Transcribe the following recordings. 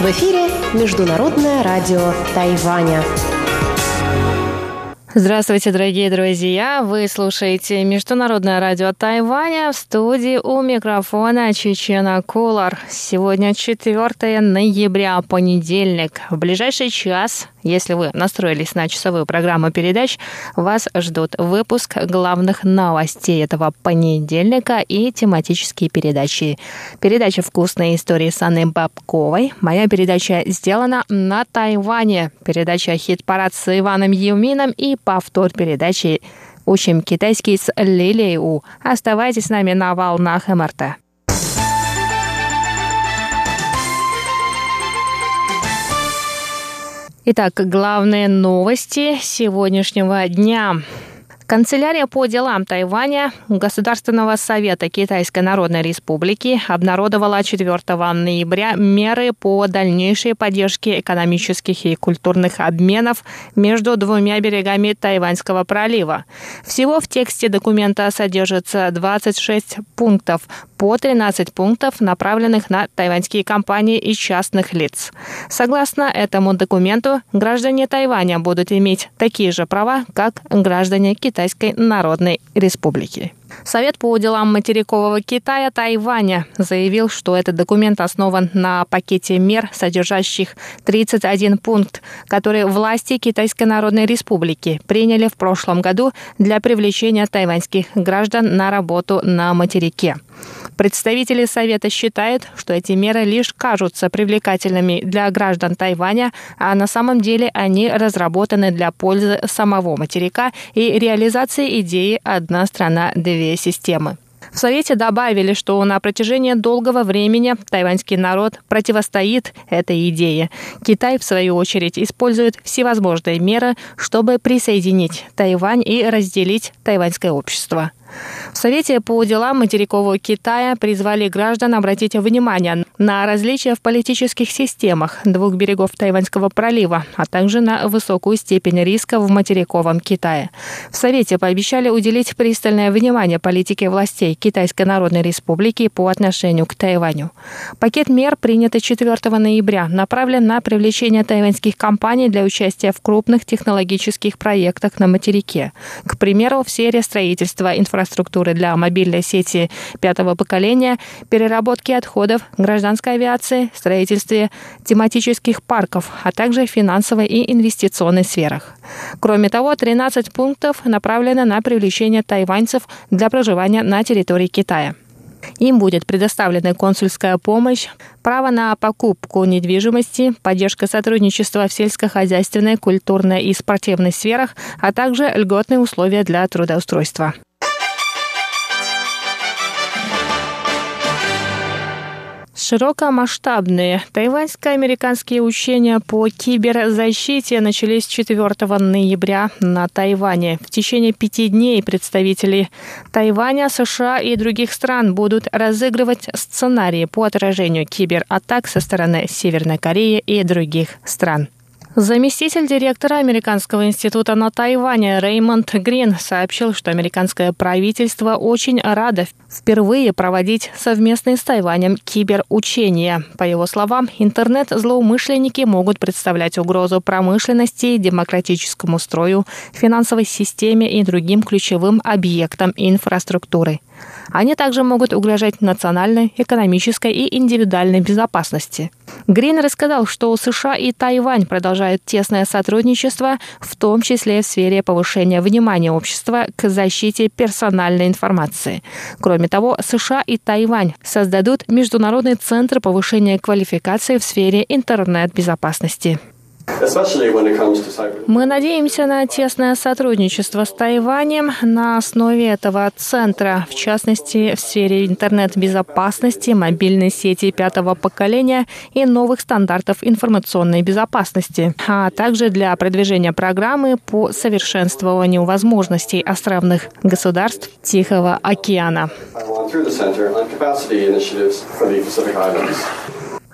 В эфире Международное радио Тайваня. Здравствуйте, дорогие друзья! Вы слушаете Международное радио Тайваня в студии у микрофона Чечена Кулар. Сегодня 4 ноября, понедельник. В ближайший час если вы настроились на часовую программу передач, вас ждут выпуск главных новостей этого понедельника и тематические передачи. Передача «Вкусные истории» с Анной Бабковой. Моя передача сделана на Тайване. Передача «Хит-парад» с Иваном Юмином и повтор передачи «Учим китайский» с Лилией У. Оставайтесь с нами на волнах МРТ. Итак, главные новости сегодняшнего дня. Канцелярия по делам Тайваня Государственного совета Китайской Народной Республики обнародовала 4 ноября меры по дальнейшей поддержке экономических и культурных обменов между двумя берегами Тайваньского пролива. Всего в тексте документа содержится 26 пунктов, по 13 пунктов, направленных на тайваньские компании и частных лиц. Согласно этому документу, граждане Тайваня будут иметь такие же права, как граждане Китая Китайской Народной Республики. Совет по делам материкового Китая Тайваня заявил, что этот документ основан на пакете мер, содержащих 31 пункт, которые власти Китайской Народной Республики приняли в прошлом году для привлечения тайваньских граждан на работу на материке. Представители Совета считают, что эти меры лишь кажутся привлекательными для граждан Тайваня, а на самом деле они разработаны для пользы самого материка и реализации идеи «одна страна, две системы». В Совете добавили, что на протяжении долгого времени тайваньский народ противостоит этой идее. Китай, в свою очередь, использует всевозможные меры, чтобы присоединить Тайвань и разделить тайваньское общество. В Совете по делам материкового Китая призвали граждан обратить внимание на различия в политических системах двух берегов Тайваньского пролива, а также на высокую степень риска в материковом Китае. В Совете пообещали уделить пристальное внимание политике властей Китайской Народной Республики по отношению к Тайваню. Пакет мер, принятый 4 ноября, направлен на привлечение тайваньских компаний для участия в крупных технологических проектах на материке. К примеру, в сфере строительства инфраструктуры инфраструктуры для мобильной сети пятого поколения, переработки отходов, гражданской авиации, строительстве тематических парков, а также финансовой и инвестиционной сферах. Кроме того, 13 пунктов направлены на привлечение тайваньцев для проживания на территории Китая. Им будет предоставлена консульская помощь, право на покупку недвижимости, поддержка сотрудничества в сельскохозяйственной, культурной и спортивной сферах, а также льготные условия для трудоустройства. Широкомасштабные тайваньско-американские учения по киберзащите начались 4 ноября на Тайване. В течение пяти дней представители Тайваня, США и других стран будут разыгрывать сценарии по отражению кибератак со стороны Северной Кореи и других стран. Заместитель директора Американского института на Тайване Реймонд Грин сообщил, что американское правительство очень радо впервые проводить совместные с Тайванем киберучения. По его словам, интернет-злоумышленники могут представлять угрозу промышленности, демократическому строю, финансовой системе и другим ключевым объектам инфраструктуры. Они также могут угрожать национальной, экономической и индивидуальной безопасности. Грин рассказал, что США и Тайвань продолжают тесное сотрудничество, в том числе в сфере повышения внимания общества к защите персональной информации. Кроме того, США и Тайвань создадут Международный центр повышения квалификации в сфере интернет-безопасности. Мы надеемся на тесное сотрудничество с Тайванем на основе этого центра, в частности, в сфере интернет-безопасности, мобильной сети пятого поколения и новых стандартов информационной безопасности, а также для продвижения программы по совершенствованию возможностей островных государств Тихого океана.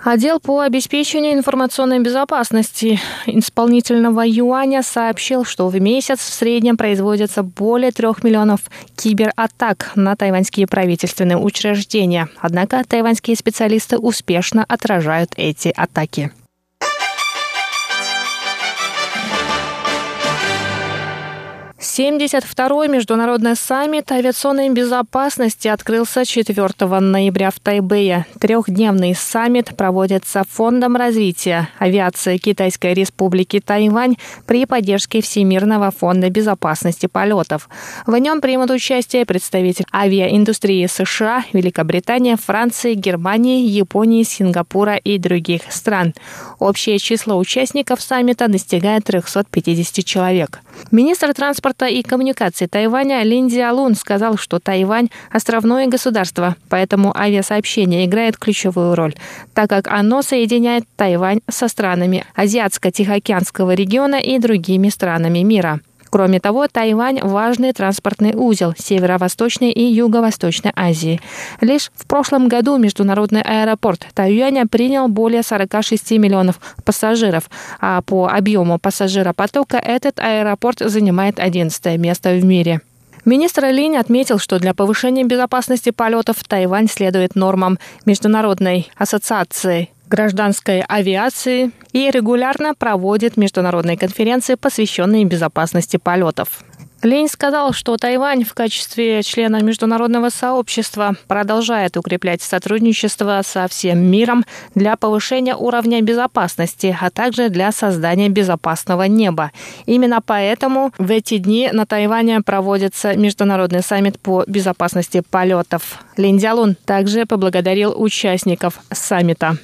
Отдел по обеспечению информационной безопасности исполнительного юаня сообщил, что в месяц в среднем производится более трех миллионов кибератак на тайваньские правительственные учреждения. Однако тайваньские специалисты успешно отражают эти атаки. 72-й международный саммит авиационной безопасности открылся 4 ноября в Тайбэе. Трехдневный саммит проводится Фондом развития авиации Китайской Республики Тайвань при поддержке Всемирного фонда безопасности полетов. В нем примут участие представители авиаиндустрии США, Великобритании, Франции, Германии, Японии, Сингапура и других стран. Общее число участников саммита достигает 350 человек. Министр транспорта и коммуникаций Тайваня Лин Диалун сказал, что Тайвань – островное государство, поэтому авиасообщение играет ключевую роль, так как оно соединяет Тайвань со странами Азиатско-Тихоокеанского региона и другими странами мира. Кроме того, Тайвань – важный транспортный узел Северо-Восточной и Юго-Восточной Азии. Лишь в прошлом году международный аэропорт Тайюаня принял более 46 миллионов пассажиров, а по объему пассажиропотока этот аэропорт занимает 11 место в мире. Министр Линь отметил, что для повышения безопасности полетов Тайвань следует нормам Международной ассоциации гражданской авиации и регулярно проводит международные конференции, посвященные безопасности полетов. Лень сказал, что Тайвань в качестве члена международного сообщества продолжает укреплять сотрудничество со всем миром для повышения уровня безопасности, а также для создания безопасного неба. Именно поэтому в эти дни на Тайване проводится международный саммит по безопасности полетов. Лин Дялун также поблагодарил участников саммита.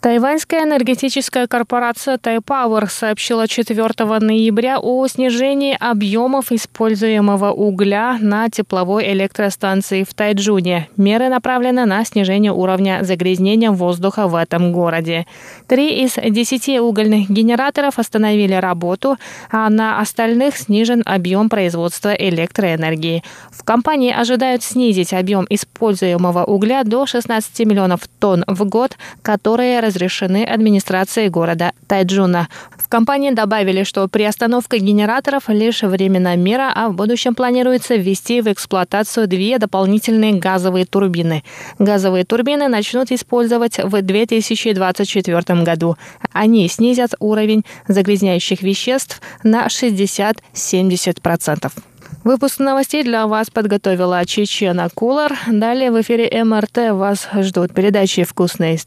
Тайваньская энергетическая корпорация Тайпауэр сообщила 4 ноября о снижении объемов используемого угля на тепловой электростанции в Тайджуне. Меры направлены на снижение уровня загрязнения воздуха в этом городе. Три из десяти угольных генераторов остановили работу, а на остальных снижен объем производства электроэнергии. В компании ожидают снизить объем используемого угля до 16 миллионов тонн в год, которые разрешены администрацией города Тайджуна. В компании добавили, что приостановка генераторов лишь временная мера, а в будущем планируется ввести в эксплуатацию две дополнительные газовые турбины. Газовые турбины начнут использовать в 2024 году. Они снизят уровень загрязняющих веществ на 60-70%. Выпуск новостей для вас подготовила Чечена Кулар. Далее в эфире МРТ вас ждут передачи «Вкусные истории»